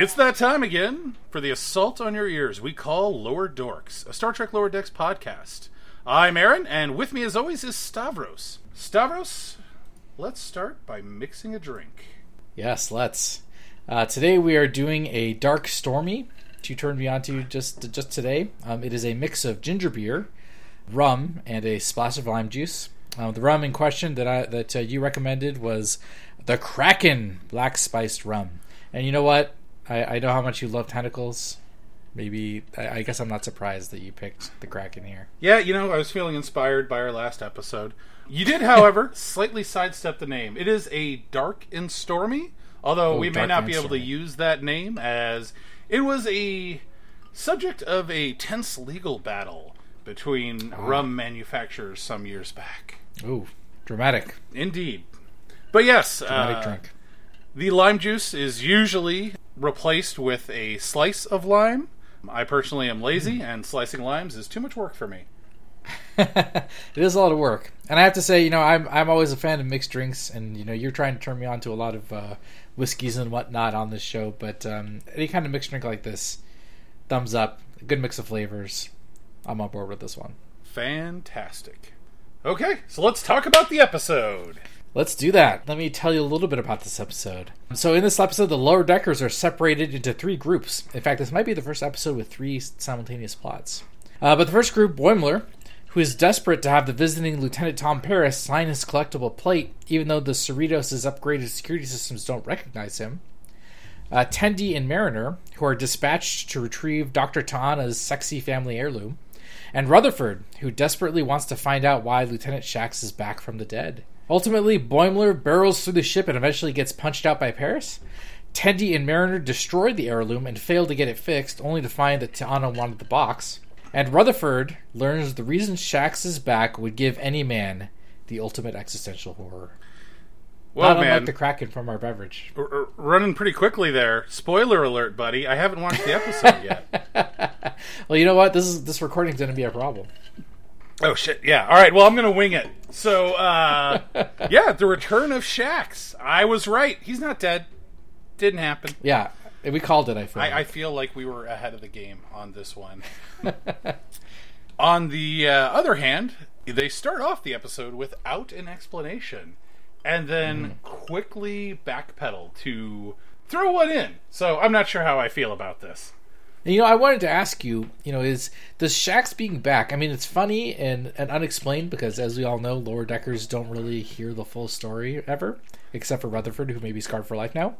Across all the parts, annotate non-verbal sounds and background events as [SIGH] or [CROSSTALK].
It's that time again for the assault on your ears we call Lower Dorks, a Star Trek Lower Decks podcast. I'm Aaron, and with me as always is Stavros. Stavros, let's start by mixing a drink. Yes, let's. Uh, today we are doing a dark stormy. to turn me on to just just today. Um, it is a mix of ginger beer, rum, and a splash of lime juice. Uh, the rum in question that I that uh, you recommended was the Kraken Black Spiced Rum. And you know what? I, I know how much you love tentacles. Maybe I, I guess I'm not surprised that you picked the Kraken here. Yeah, you know, I was feeling inspired by our last episode. You did, however, [LAUGHS] slightly sidestep the name. It is a dark and stormy, although Oh, we may not be able to use that name as it was a subject of a tense legal battle between Ah. rum manufacturers some years back. Ooh, dramatic, Indeed. But yes, dramatic uh, drink. the lime juice is usually replaced with a slice of lime. I personally am lazy, Hmm. and slicing limes is too much work for me. [LAUGHS] it is a lot of work, and I have to say, you know, I'm I'm always a fan of mixed drinks, and you know, you're trying to turn me on to a lot of uh, whiskeys and whatnot on this show. But um, any kind of mixed drink like this, thumbs up. Good mix of flavors. I'm on board with this one. Fantastic. Okay, so let's talk about the episode. Let's do that. Let me tell you a little bit about this episode. So, in this episode, the lower deckers are separated into three groups. In fact, this might be the first episode with three simultaneous plots. Uh, but the first group, Boimler, who is desperate to have the visiting Lieutenant Tom Paris sign his collectible plate, even though the Cerritos' upgraded security systems don't recognize him. Uh, Tendi and Mariner, who are dispatched to retrieve Dr. Ta'ana's sexy family heirloom. And Rutherford, who desperately wants to find out why Lieutenant Shax is back from the dead. Ultimately, Boimler barrels through the ship and eventually gets punched out by Paris. Tendi and Mariner destroy the heirloom and fail to get it fixed, only to find that Ta'ana wanted the box. And Rutherford learns the reason Shax is back would give any man the ultimate existential horror. Well, Not man, unlike the Kraken from our beverage. r- r- running pretty quickly there. Spoiler alert, buddy. I haven't watched the episode yet. [LAUGHS] well, you know what? This is this recording's going to be a problem. Oh shit! Yeah. All right. Well, I'm gonna wing it. So, uh, [LAUGHS] yeah, the return of Shax. I was right. He's not dead. Didn't happen. Yeah, we called it. I feel. I, I feel like we were ahead of the game on this one. [LAUGHS] on the uh, other hand, they start off the episode without an explanation, and then quickly backpedal to throw one in. So I'm not sure how I feel about this. And, you know, I wanted to ask you, you know, is does Shax being back? I mean, it's funny and, and unexplained because, as we all know, lower deckers don't really hear the full story ever, except for Rutherford, who may be scarred for life now.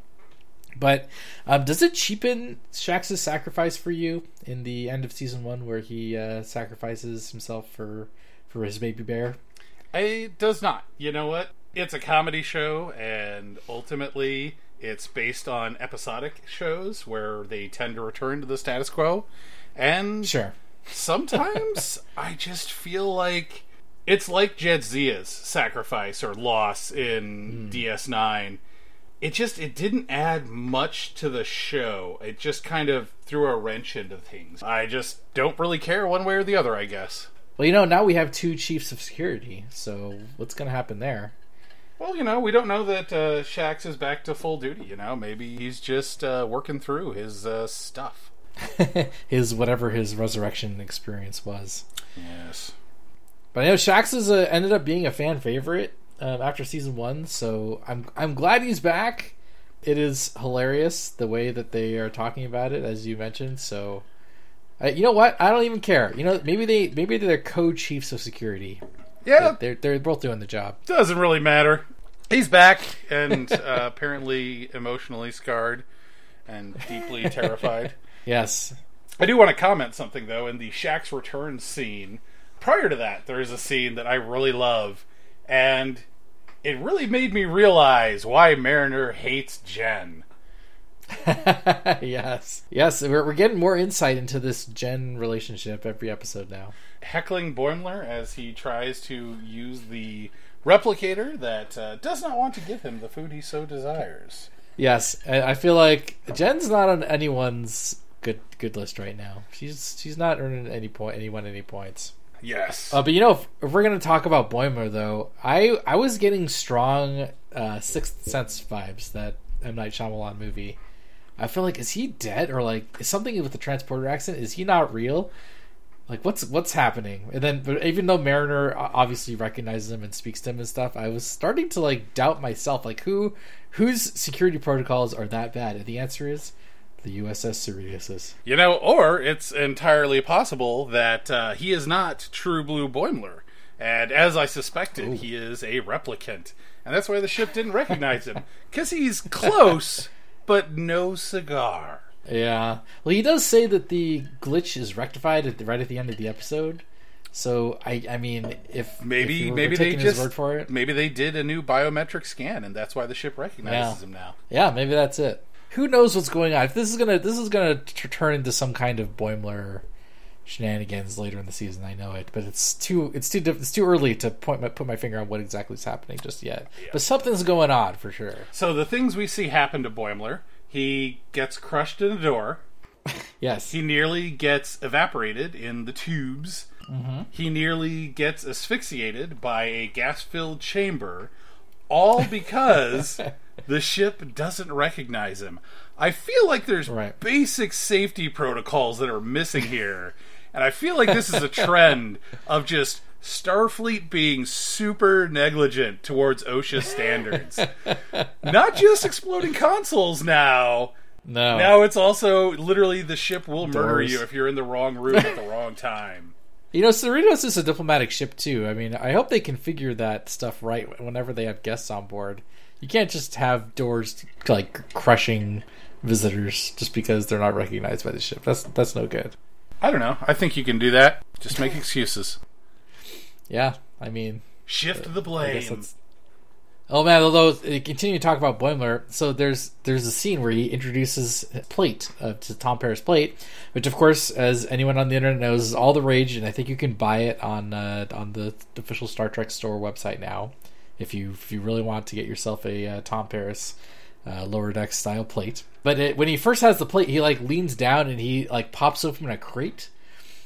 But um, does it cheapen Shax's sacrifice for you in the end of season one, where he uh, sacrifices himself for for his baby bear? It does not. You know what? It's a comedy show, and ultimately, it's based on episodic shows where they tend to return to the status quo. And Sure. sometimes [LAUGHS] I just feel like it's like Jadzia's sacrifice or loss in hmm. DS9. It just it didn't add much to the show. It just kind of threw a wrench into things. I just don't really care one way or the other, I guess. Well, you know, now we have two chiefs of security, so what's going to happen there? Well, you know, we don't know that uh, Shax is back to full duty. You know, maybe he's just uh, working through his uh, stuff. [LAUGHS] his whatever his resurrection experience was. Yes. But I know Shax is a, ended up being a fan favorite um, after season one, so I'm I'm glad he's back. It is hilarious the way that they are talking about it, as you mentioned. So, uh, you know what? I don't even care. You know, maybe they maybe they're co-chiefs of security. Yeah, They're they're both doing the job. doesn't really matter. He's back and uh, [LAUGHS] apparently emotionally scarred and deeply [LAUGHS] terrified. Yes. I do want to comment something though. In the Shax's return scene, prior to that, there is a scene that I really love, and it really made me realize why Mariner hates Jen. [LAUGHS] yes. Yes. We're, we're getting more insight into this Jen relationship every episode now. Heckling Boimler as he tries to use the replicator that uh, does not want to give him the food he so desires. Yes, I I feel like Jen's not on anyone's good good list right now. She's she's not earning any point anyone any points. Yes. Uh, but you know, if, if we're gonna talk about Boimler, though, I I was getting strong uh, Sixth Sense vibes that M Night Shyamalan movie. I feel like is he dead or like is something with the transporter accident? Is he not real? Like what's what's happening? And then, but even though Mariner obviously recognizes him and speaks to him and stuff, I was starting to like doubt myself. Like who whose security protocols are that bad? And the answer is the USS Cerritos. You know, or it's entirely possible that uh, he is not True Blue Boimler, and as I suspected, Ooh. he is a replicant, and that's why the ship didn't recognize him because he's close, [LAUGHS] but no cigar. Yeah. Well, he does say that the glitch is rectified at the, right at the end of the episode. So I, I mean, if maybe if maybe they just word for it, maybe they did a new biometric scan, and that's why the ship recognizes yeah. him now. Yeah, maybe that's it who knows what's going on? If this is gonna this is gonna t- turn into some kind of Boimler shenanigans later in the season, I know it, but it's too it's too it's too early to point my, put my finger on what exactly is happening just yet. Yeah. But something's going on for sure. So the things we see happen to Boimler, he gets crushed in a door. [LAUGHS] yes. He nearly gets evaporated in the tubes. Mm-hmm. He nearly gets asphyxiated by a gas-filled chamber, all [LAUGHS] because the ship doesn't recognize him. I feel like there's right. basic safety protocols that are missing here. and I feel like this is a trend of just Starfleet being super negligent towards OSHA standards. Not just exploding consoles now. No. Now it's also literally the ship will Doors. murder you if you're in the wrong room at the wrong time. [LAUGHS] You know, Cerritos is a diplomatic ship too. I mean, I hope they configure that stuff right whenever they have guests on board. You can't just have doors like crushing visitors just because they're not recognized by the ship. That's that's no good. I don't know. I think you can do that. Just make excuses. Yeah, I mean, shift the blame. Oh man, although continue to talk about Boimler, so there's there's a scene where he introduces plate uh, to Tom Paris plate, which of course, as anyone on the internet knows, is all the rage, and I think you can buy it on uh, on the official Star Trek store website now if you if you really want to get yourself a uh, Tom Paris uh, lower deck style plate. But it, when he first has the plate, he like leans down and he like pops open a crate,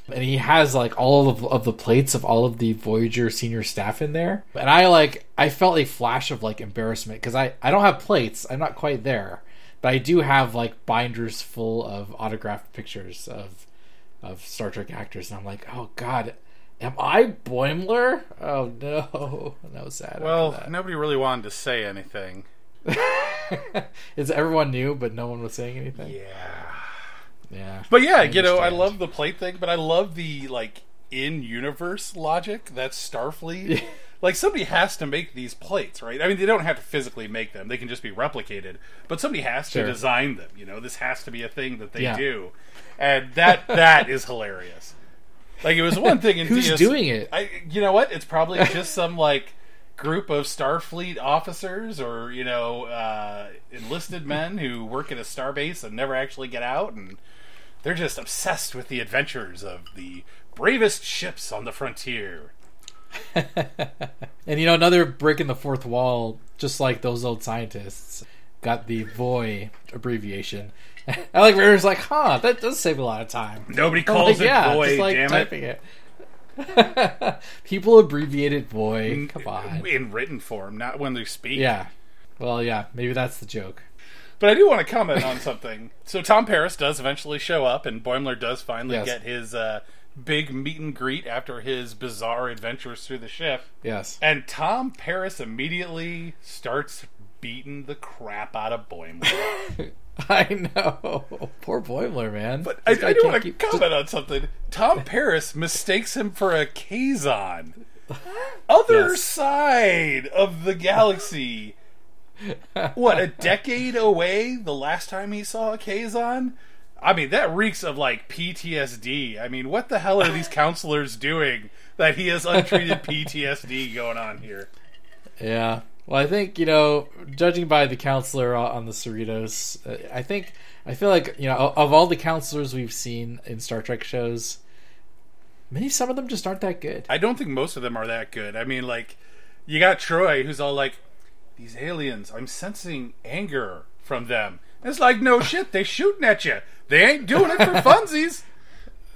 and he has like all of, of the plates of all of the Voyager senior staff in there. And I like I felt a flash of like embarrassment because I I don't have plates. I'm not quite there, but I do have like binders full of autographed pictures of of Star Trek actors, and I'm like, oh god, Am I Boimler? Oh no, [LAUGHS] no sad. Well, nobody really wanted to say anything. [LAUGHS] Is everyone knew, but no one was saying anything? Yeah, yeah. But yeah, you know, I love the plate thing, but I love the like in-universe logic. That's Starfleet. like somebody has to make these plates, right? I mean, they don't have to physically make them; they can just be replicated. But somebody has to design them. You know, this has to be a thing that they yeah. do, and that that is hilarious. Like it was one thing in [LAUGHS] who's DS, doing it. I, you know what? It's probably just some like group of Starfleet officers or you know uh, enlisted men who work at a starbase and never actually get out, and they're just obsessed with the adventures of the bravest ships on the frontier. [LAUGHS] and you know another break in the fourth wall, just like those old scientists, got the VOY abbreviation [LAUGHS] I like River's like, huh, that does save a lot of time. Nobody calls like, it yeah, boy, just like damn typing it. it. [LAUGHS] People abbreviate it boy. Come on. In written form, not when they speak. Yeah. Well, yeah, maybe that's the joke. But I do want to comment on something. So Tom Paris does eventually show up, and Boimler does finally yes. get his uh, big meet and greet after his bizarre adventures through the ship. Yes. And Tom Paris immediately starts beating the crap out of Boimler. [LAUGHS] I know. Poor Boimler, man. But I, I, do want to keep... comment on something. Tom Paris mistakes him for a Kazon. [LAUGHS] Other yes. side of the galaxy. [LAUGHS] what, a decade away the last time he saw a Kazon? I mean, that reeks of like PTSD. I mean, what the hell are these [LAUGHS] counselors doing that he has untreated PTSD going on here? Yeah, well, I think you know, judging by the counselor on the Cerritos, uh, I think I feel like you know of all the counselors we've seen in Star Trek shows, maybe some of them just aren't that good. I don't think most of them are that good. I mean, like you got Troi, who's all like, "These aliens, I'm sensing anger from them." It's like, no shit, they shooting at you. They ain't doing it for [LAUGHS] funsies.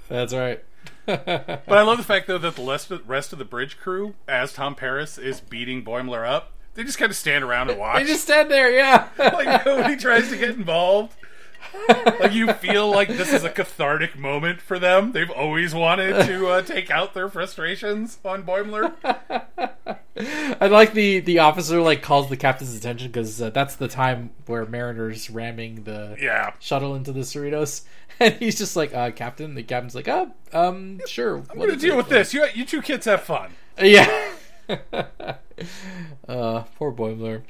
That's right. but I love the fact though that the rest of the bridge crew, as Tom Paris is beating Boimler up, they just kind of stand around and watch. they just stand there, yeah. [LAUGHS] like nobody tries to get involved. [LAUGHS] like you feel like this is a cathartic moment for them. They've always wanted to uh, take out their frustrations on Boimler. [LAUGHS] I like the the officer like calls the captain's attention because uh, that's the time where Mariner's ramming the Yeah. shuttle into the Cerritos, [LAUGHS] and he's just like, uh, "Captain." The captain's like, "Oh, um, sure." I'm gonna deal with this. You, you two kids have fun. Yeah. [LAUGHS] uh, poor Boimler.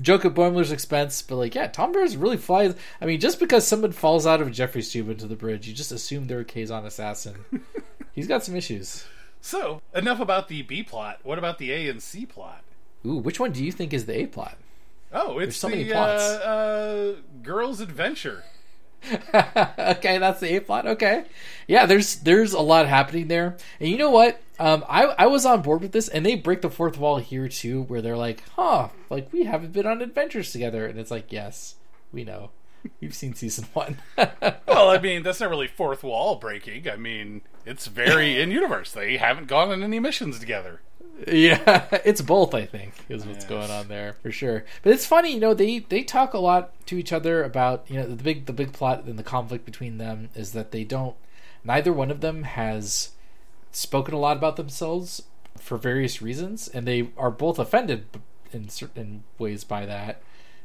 Joke at Boimler's expense, but like, yeah, Tom Paris really flies. I mean, just because someone falls out of Jefferies tube into the bridge, you just assume they're a Kazon assassin. [LAUGHS] He's got some issues. So enough about the B plot. What about the A and C plot? Ooh, which one do you think is the A plot? Oh, it's so the many plots. Uh, uh, girls' adventure. [LAUGHS] okay, that's the A plot. Okay, yeah, there's there's a lot happening there, and you know what? Um, I I was on board with this, and they break the fourth wall here too, where they're like, "Huh, like we haven't been on adventures together," and it's like, "Yes, we know, you've seen season one." [LAUGHS] Well, I mean, that's not really fourth wall breaking. I mean, it's very [LAUGHS] in universe. They haven't gone on any missions together. Yeah, [LAUGHS] it's both. I think is what's Yes. going on there for sure. But it's funny, you know, they they talk a lot to each other about you know the big the big plot and the conflict between them is that they don't. Neither one of them has spoken a lot about themselves for various reasons, and they are both offended in certain ways by that.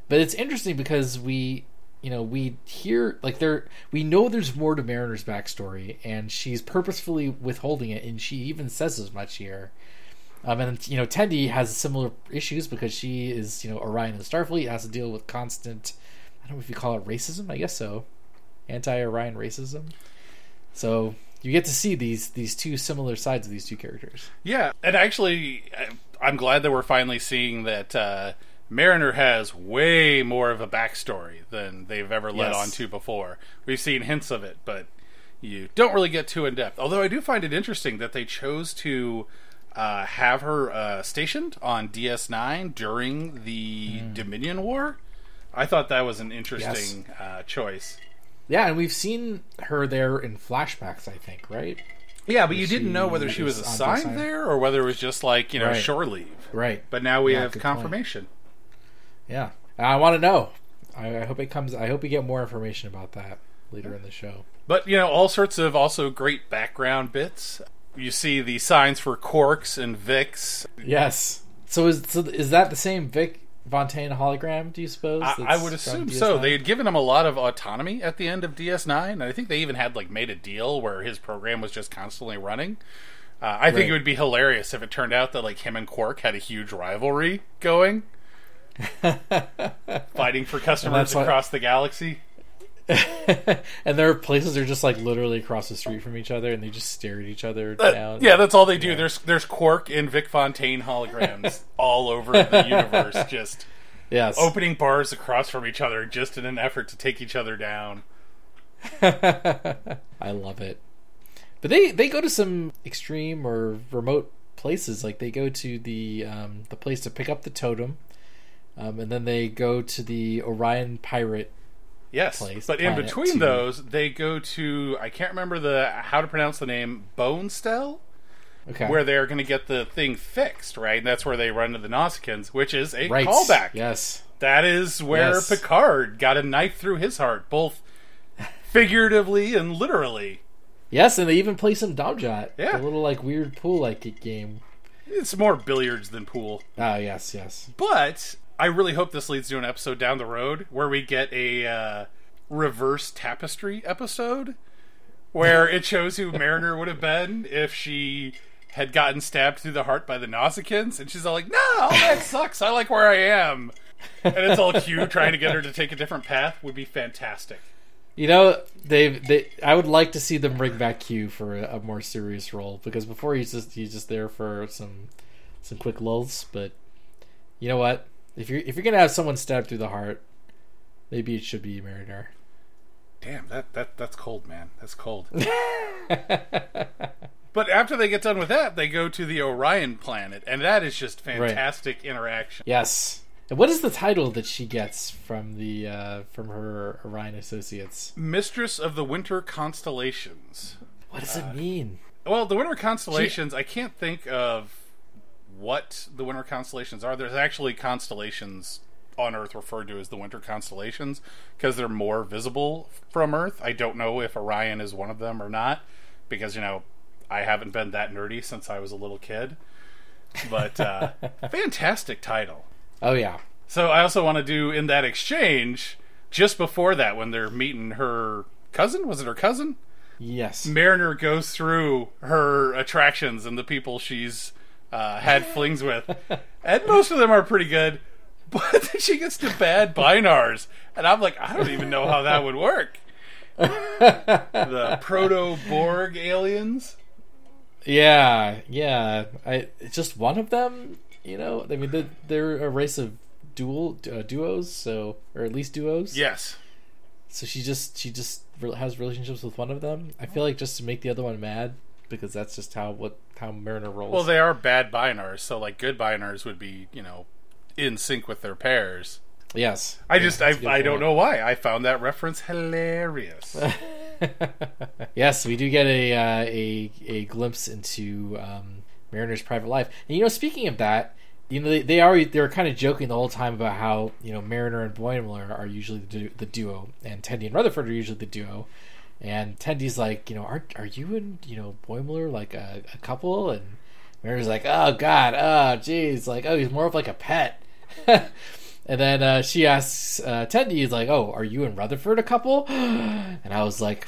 But it's interesting because we, you know, we hear like there, we know there's more to Mariner's backstory, and she's purposefully withholding it, and she even says as much here. Um, and you know, Tendi has similar issues because she is, you know, Orion and Starfleet has to deal with constant. I don't know if you call it racism. I guess so, anti-Orion racism. So you get to see these these two similar sides of these two characters. Yeah, and actually, I'm glad that we're finally seeing that uh, Mariner has way more of a backstory than they've ever led Yes. on to before. We've seen hints of it, but you don't really get too in depth. Although I do find it interesting that they chose to uh, have her uh, stationed on DS9 during the Dominion War. I thought that was an interesting uh, choice. Yeah, and we've seen her there in flashbacks. I think, right? Yeah, but you she didn't know whether she was assigned DS9. there or whether it was just like you know Right. shore leave. Right. But now we Yeah, have good point. confirmation. Yeah, I want to know. I, I hope it comes. I hope we get more information about that later in the show. But you know, all sorts of also great background bits. You see the signs for Quarks and Vic's. Yes. So is so is that the same Vic Fontaine hologram? Do you suppose? I, I would assume so. They had given him a lot of autonomy at the end of DS9, and I think they even had like made a deal where his program was just constantly running. Uh, I think it would be hilarious if it turned out that like him and Quark had a huge rivalry going, [LAUGHS] fighting for customers why- across the galaxy. [LAUGHS] and there are places that are just like literally across the street from each other, and they just stare at each other Uh, down. yeah, that's all they do. There's there's Quark and Vic Fontaine holograms [LAUGHS] all over the universe, just Yes. opening bars across from each other, just in an effort to take each other down. [LAUGHS] I love it. But they they go to some extreme or remote places. Like they go to the um, the place to pick up the totem, um, and then they go to the Orion pirate. Yes, place, but in between to- those, they go to I can't remember the how to pronounce the name Bonestell, Okay. where they're going to get the thing fixed, right? And that's where they run to the Nausicaans, which is a right. callback. Yes. That is where Yes. Picard got a knife through his heart, both figuratively and literally. Yes, and they even play some Domjot. Yeah. The little like weird pool like game. It's more billiards than pool. Ah, yes, yes. But I really hope this leads to an episode down the road where we get a uh, reverse tapestry episode where it shows who Mariner would have been if she had gotten stabbed through the heart by the Nausicaans, and she's all like, "No, all that [LAUGHS] sucks. I like where I am." And it's all Q trying to get her to take a different path would be fantastic. You know, they've they. I would like to see them bring back Q for a, a more serious role because before he's just he's just there for some some quick lulls. But you know what? If you're if you're gonna have someone stabbed through the heart, maybe it should be Mariner. Damn, that, that that's cold, man. That's cold. [LAUGHS] but after they get done with that, they go to the Orion planet, and that is just fantastic interaction. Yes. And what is the title that she gets from the uh, from her Orion associates? Mistress of the Winter Constellations. What does it mean? Well, the Winter Constellations, I can't think of what the Winter Constellations are. There's actually constellations on Earth referred to as the winter constellations because they're more visible from Earth. I don't know if Orion is one of them or not because you know I haven't been that nerdy since I was a little kid. But uh, [LAUGHS] fantastic title. Oh yeah. So I also want to do in that exchange just before that when they're meeting her cousin. Was it her cousin? Yes. Mariner goes through her attractions and the people she's uh, had flings with, and most of them are pretty good. [LAUGHS] But then she gets to bad Binars, and I'm like, I don't even know how that would work. the proto Borg aliens. Yeah, yeah. I just one of them. You know, I mean, they're, they're a race of dual uh, duos, so or at least duos. Yes. So she just she just has relationships with one of them. I feel like just to make the other one mad because that's just how what how Mariner rolls. Well, they are bad Binars, so like good Binars would be you know in sync with their pairs. yes. I Yeah, just I I don't know why I found that reference hilarious. [LAUGHS] yes, we do get a uh, a a glimpse into um, Mariner's private life. And you know, speaking of that, you know they, they are they were kind of joking the whole time about how you know Mariner and Boimler are usually the, du- the duo, and Tendi and Rutherford are usually the duo. And Tendi's like, you know, are are you and you know Boimler like a, a couple? And Mariner's like, oh god, oh jeez, like oh he's more of like a pet. [LAUGHS] And then uh, she asks uh, Tendi, he's like, "Oh, are you and Rutherford a couple?" [GASPS] And I was like,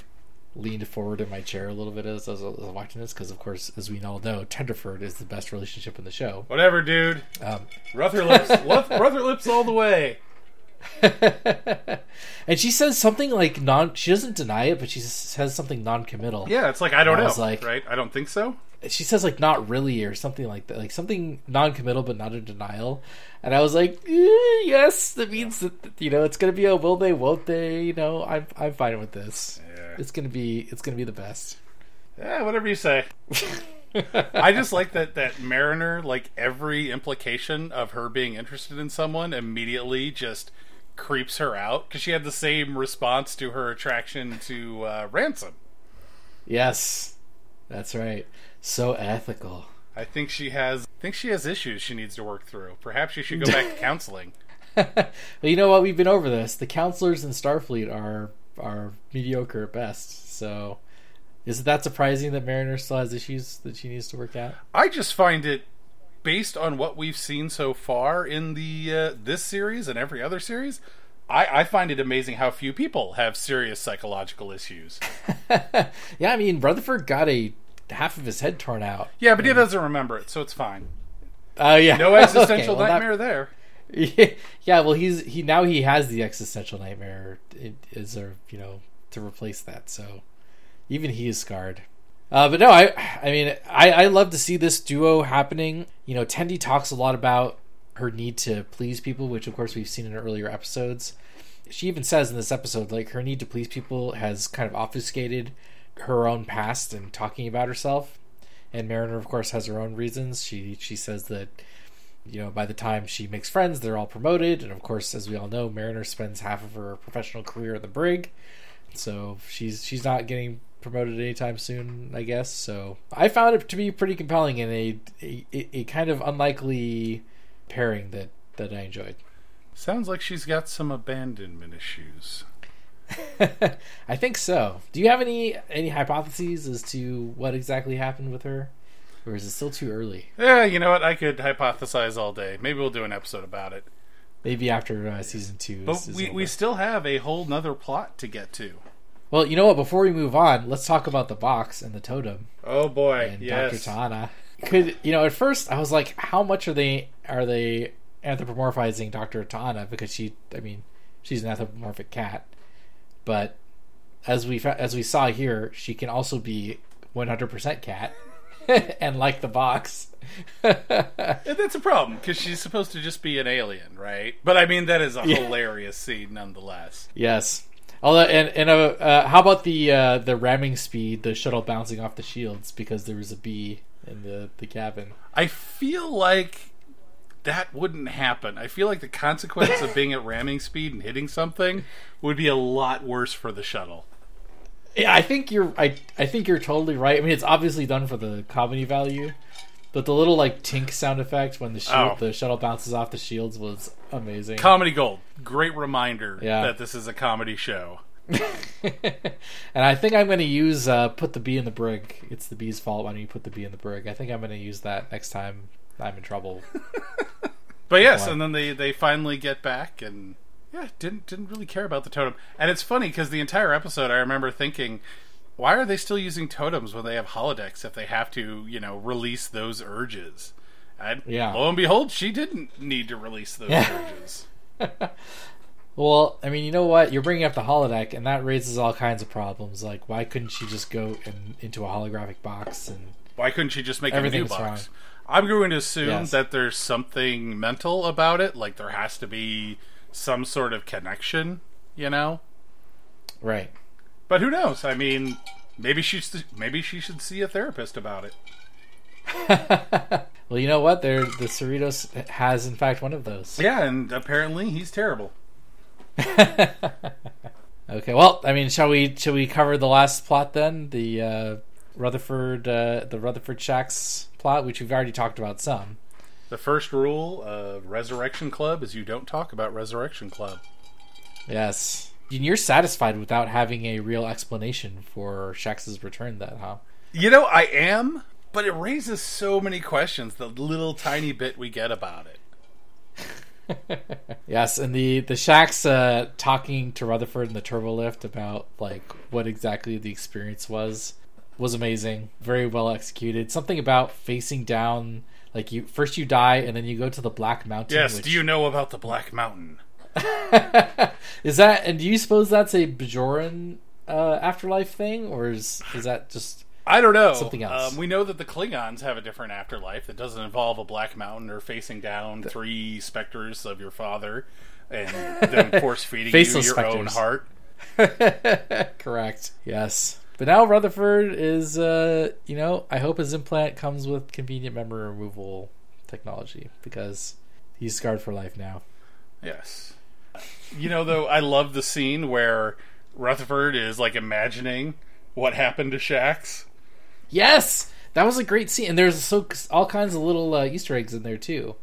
leaned forward in my chair a little bit as I was, as I was watching this because, of course, as we all know, Tenderford is the best relationship in the show. Whatever, dude. Um, Ruther lips, lips [LAUGHS] all the way. [LAUGHS] and she says something like non. She doesn't deny it, but she says something non-committal. Yeah, it's like I don't I know, was like- right? I don't think so. She says like not really or something like that, like something non-committal but not a denial. And I was like, eh, yes, that means that you know it's gonna be a will they, won't they? You know, I'm I'm fine with this. Yeah. It's gonna be it's gonna be the best. Yeah, whatever you say. [LAUGHS] I just like that that Mariner, like every implication of her being interested in someone, immediately just creeps her out because she had the same response to her attraction to uh, Ransom. Yes, that's right. So ethical. I think she has. I think she has issues she needs to work through. Perhaps she should go back to [LAUGHS] counseling. well, you know what? We've been over this. The counselors in Starfleet are are mediocre at best. So, is it that surprising that Mariner still has issues that she needs to work out? I just find it, based on what we've seen so far in the uh, this series and every other series, I, I find it amazing how few people have serious psychological issues. [LAUGHS] yeah, I mean Rutherford got a half of his head torn out. Yeah, but he doesn't remember it, so it's fine. Oh yeah, No existential [LAUGHS] Okay, well, that- nightmare there. [LAUGHS] yeah, well, he's he now he has the existential nightmare. Is a you know to replace that. So even he is scarred. Uh, but no, I I mean I I love to see this duo happening. You know, Tendi talks a lot about her need to please people, which of course we've seen in earlier episodes. She even says in this episode like her need to please people has kind of obfuscated her own past and talking about herself. And Mariner, of course, has her own reasons. She she says that you know, by the time she makes friends, they're all promoted. And of course, as we all know, Mariner spends half of her professional career in the brig. So she's she's not getting promoted anytime soon, I guess. So I found it to be pretty compelling and a a, a kind of unlikely pairing that that I enjoyed. Sounds like she's got some abandonment issues. [LAUGHS] I think so. Do you have any any hypotheses as to what exactly happened with her, or is it still too early? Yeah, you know what? I could hypothesize all day. Maybe we'll do an episode about it. Maybe after uh, season two. But is, is we, over. we still have a whole nother plot to get to. Well, you know what? Before we move on, let's talk about the box and the totem. Oh boy, and yes. Dr. Ta'ana. Could you know? At first, I was like, "How much are they are they anthropomorphizing Dr. Ta'ana?" Because she, I mean, she's an anthropomorphic cat. But as we as we saw here, she can also be 100% cat, [LAUGHS] and like the box. [LAUGHS] And that's a problem because she's supposed to just be an alien, right? But I mean, that is a hilarious scene nonetheless. yes. Although, and and uh, uh, how about the uh, the ramming speed, the shuttle bouncing off the shields because there was a bee in the the cabin. I feel like that wouldn't happen. I feel like the consequence of being at [LAUGHS] ramming speed and hitting something would be a lot worse for the shuttle. Yeah, I think you're. I I think you're totally right. I mean, it's obviously done for the comedy value, But the little like tink sound effect when the shield, Oh. the shuttle bounces off the shields was amazing. Comedy gold. Great reminder Yeah. that this is a comedy show. [LAUGHS] and I think I'm going to use uh, put the bee in the brig. It's the bee's fault when you put the bee in the brig. I think I'm going to use that next time I'm in trouble. [LAUGHS] But yes, and then they they finally get back and yeah, didn't didn't really care about the totem. And it's funny because the entire episode, I remember thinking, why are they still using totems when they have holodecks if they have to, you know, release those urges? And Yeah. lo and behold, she didn't need to release those urges. [LAUGHS] Well, I mean, you know what? You're bringing up the holodeck, and that raises all kinds of problems. Like, why couldn't she just go in, into a holographic box and Why couldn't she just make a new box? wrong. I'm going to assume Yes. that there's something mental about it, like there has to be some sort of connection, you know. right? But who knows? I mean, maybe she's maybe she should see a therapist about it. [LAUGHS] well, you know what? There, the Cerritos has in fact one of those. Yeah, and apparently he's terrible. [LAUGHS] Okay, well, I mean, shall we shall we cover the last plot then? The uh, Rutherford, uh, the Rutherford Shax plot, which we've already talked about some. The first rule of Resurrection Club is you don't talk about Resurrection Club. Yes, and you're satisfied without having a real explanation for Shax's return, then, huh? You know, I am, but it raises so many questions. The little tiny bit we get about it. [LAUGHS] Yes, and the the Shax uh, talking to Rutherford in the turbo lift about like what exactly the experience was was amazing. Very well executed. Something about facing down, like you first you die and then you go to the Black Mountain. Yes. which- Do you know about the Black Mountain? [LAUGHS] is that and do you suppose that's a Bajoran uh, afterlife thing, or is is that just I don't know. Something else. Um, we know that the Klingons have a different afterlife that doesn't involve a black mountain or facing down three specters of your father and then [LAUGHS] force feeding you your own heart. [LAUGHS] correct? Yes. But now Rutherford is, uh, you know, I hope his implant comes with convenient memory removal technology because he's scarred for life now. Yes. You know, though, I love the scene where Rutherford is like imagining what happened to Shax. Yes, that was a great scene, and there's so all kinds of little uh, Easter eggs in there too.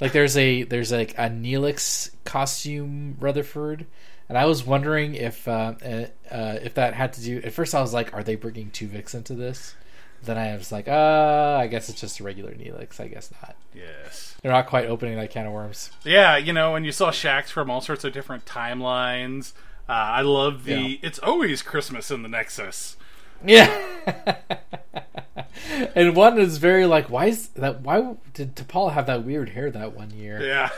Like there's a there's like a Neelix costume Rutherford, and I was wondering if uh, uh, uh, if that had to do. At first, I was like, are they bringing two Tuvix into this? Then I was like, uh, I guess it's just a regular Neelix. I guess not. Yes. They're not quite opening that can of worms. Yeah, you know, and you saw Shax from all sorts of different timelines. Uh, I love the. Yeah. It's always Christmas in the Nexus. Yeah. [LAUGHS] and one is very like, why is that? Why did T'Pol have that weird hair that one year? Yeah.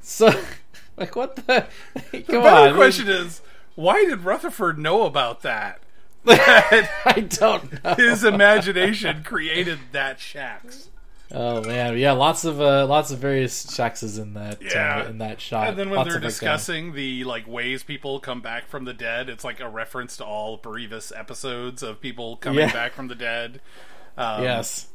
So, [LAUGHS] like, what the? [LAUGHS] The better on. question is, why did Rutherford know about that? [LAUGHS] I don't know. His imagination created that Shax. Oh man, yeah, lots of uh, lots of various Shaxes in that Yeah. uh, in that shot. And then when Lots they're uh, discussing the like ways people come back from the dead, it's like a reference to all previous episodes of people coming Yeah. back from the dead. Um, yes,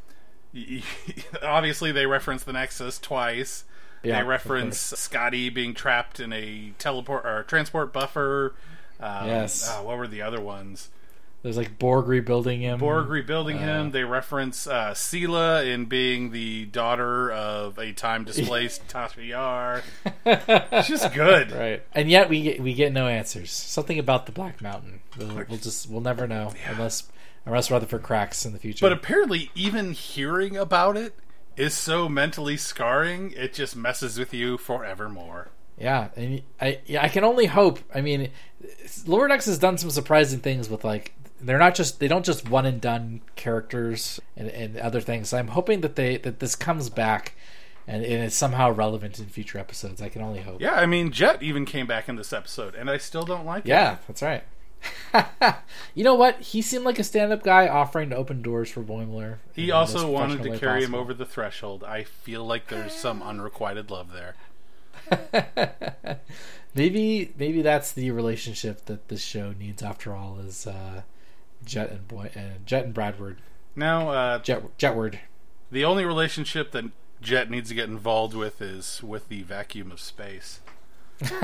[LAUGHS] obviously they reference the Nexus twice. yeah, they reference. Scotty being trapped in a teleport or transport buffer. Um, Yes. ah, what were the other ones? There's like Borg rebuilding him. Borg rebuilding Uh, him. They reference uh, Sela in being the daughter of a time displaced Tasha Yar. It's just good. right? And yet we get we get no answers. Something about the Black Mountain. We'll, we'll just we'll never know unless unless Rutherford cracks in the future. But apparently, even hearing about it is so mentally scarring, it just messes with you forevermore. Yeah, and I yeah, I can only hope. I mean, Lower Decks has done some surprising things with like they're not just they don't just one and done characters and, and other things. So I'm hoping that they that this comes back and, and is somehow relevant in future episodes. I can only hope. Yeah, I mean, Jet even came back in this episode, and I still don't like it. Yeah, that's right. [LAUGHS] you know what? He seemed like a stand-up guy offering to open doors for Boimler. He also wanted to carry him over the threshold. I feel like there's some [LAUGHS] unrequited love there. [LAUGHS] maybe maybe that's the relationship that this show needs after all is uh, Jet and Boy and Jet and Bradward. Now, uh, Jet Jetward. the only relationship that Jet needs to get involved with is with the vacuum of space. [LAUGHS]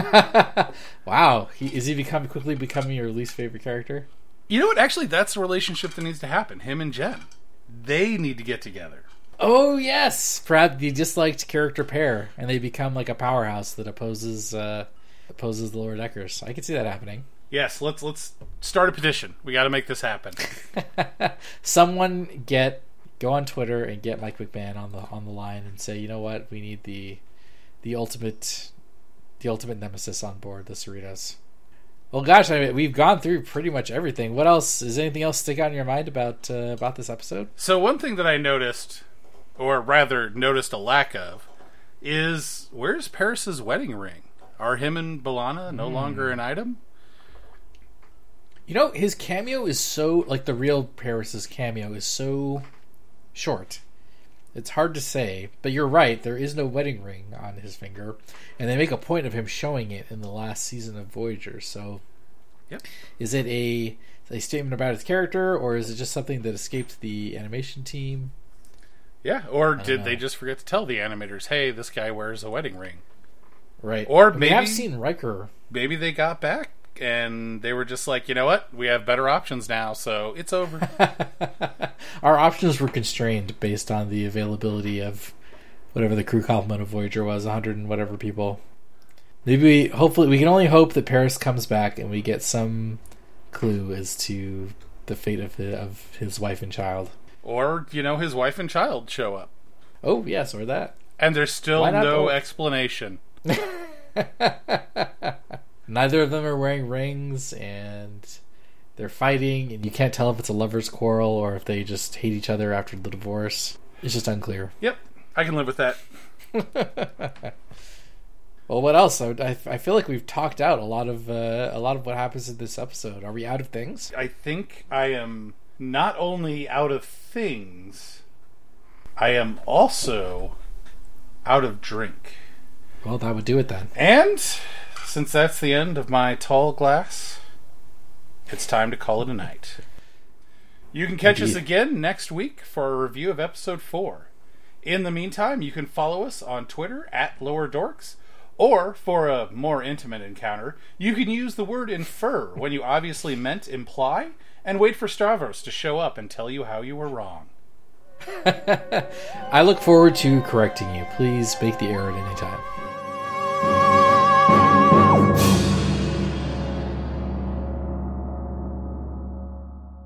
wow, he, is he become quickly becoming your least favorite character? You know what? Actually, that's the relationship that needs to happen. Him and Jen. They need to get together. Oh yes, perhaps the disliked character pair, and they become like a powerhouse that opposes uh, opposes the lower deckers. I can see that happening. Yes, let's let's start a petition. We got to make this happen. [LAUGHS] Someone get go on Twitter and get Mike McMahan on the on the line and say, you know what, we need the the ultimate the ultimate nemesis on board the Cerritos. Well, gosh, I mean, we've gone through pretty much everything. What else? Is anything else stick out in your mind about uh, about this episode? So one thing that I noticed, or rather noticed a lack of, is where's Paris's wedding ring? Are him and B'Elanna no longer an item? You know, his cameo is so like the real Paris's cameo is so short. It's hard to say, but you're right. There is no wedding ring on his finger, and they make a point of him showing it in the last season of Voyager. So, Yep. is it a a statement about his character, or is it just something that escaped the animation team? Yeah. Or did know. they just forget to tell the animators, hey, this guy wears a wedding ring? Right. Or maybe I've seen Riker. Maybe they got back and they were just like, you know what? We have better options now, so it's over. [LAUGHS] Our options were constrained based on the availability of whatever the crew complement of Voyager was, 100 and whatever people. Maybe, we, hopefully, we can only hope that Paris comes back and we get some clue as to the fate of his, of his wife and child. or, you know, his wife and child show up. Oh, yes, or that. And there's still no both? explanation. [LAUGHS] Neither of them are wearing rings and they're fighting, and you can't tell if it's a lover's quarrel or if they just hate each other after the divorce. It's just unclear. Yep, I can live with that. [LAUGHS] Well, what else? I, I, feel like we've talked out a lot of uh, a lot of what happens in this episode. Are we out of things? I think I am not only out of things, I am also out of drink. Well, that would do it then. And since that's the end of my tall glass, it's time to call it a night. You can catch us again next week for a review of episode 4. In the meantime, you can follow us on Twitter at Lower Dorks, or for a more intimate encounter, you can use the word infer when you obviously meant imply, and wait for Stavros to show up and tell you how you were wrong. [LAUGHS] I look forward to correcting you. Please make the error at any time.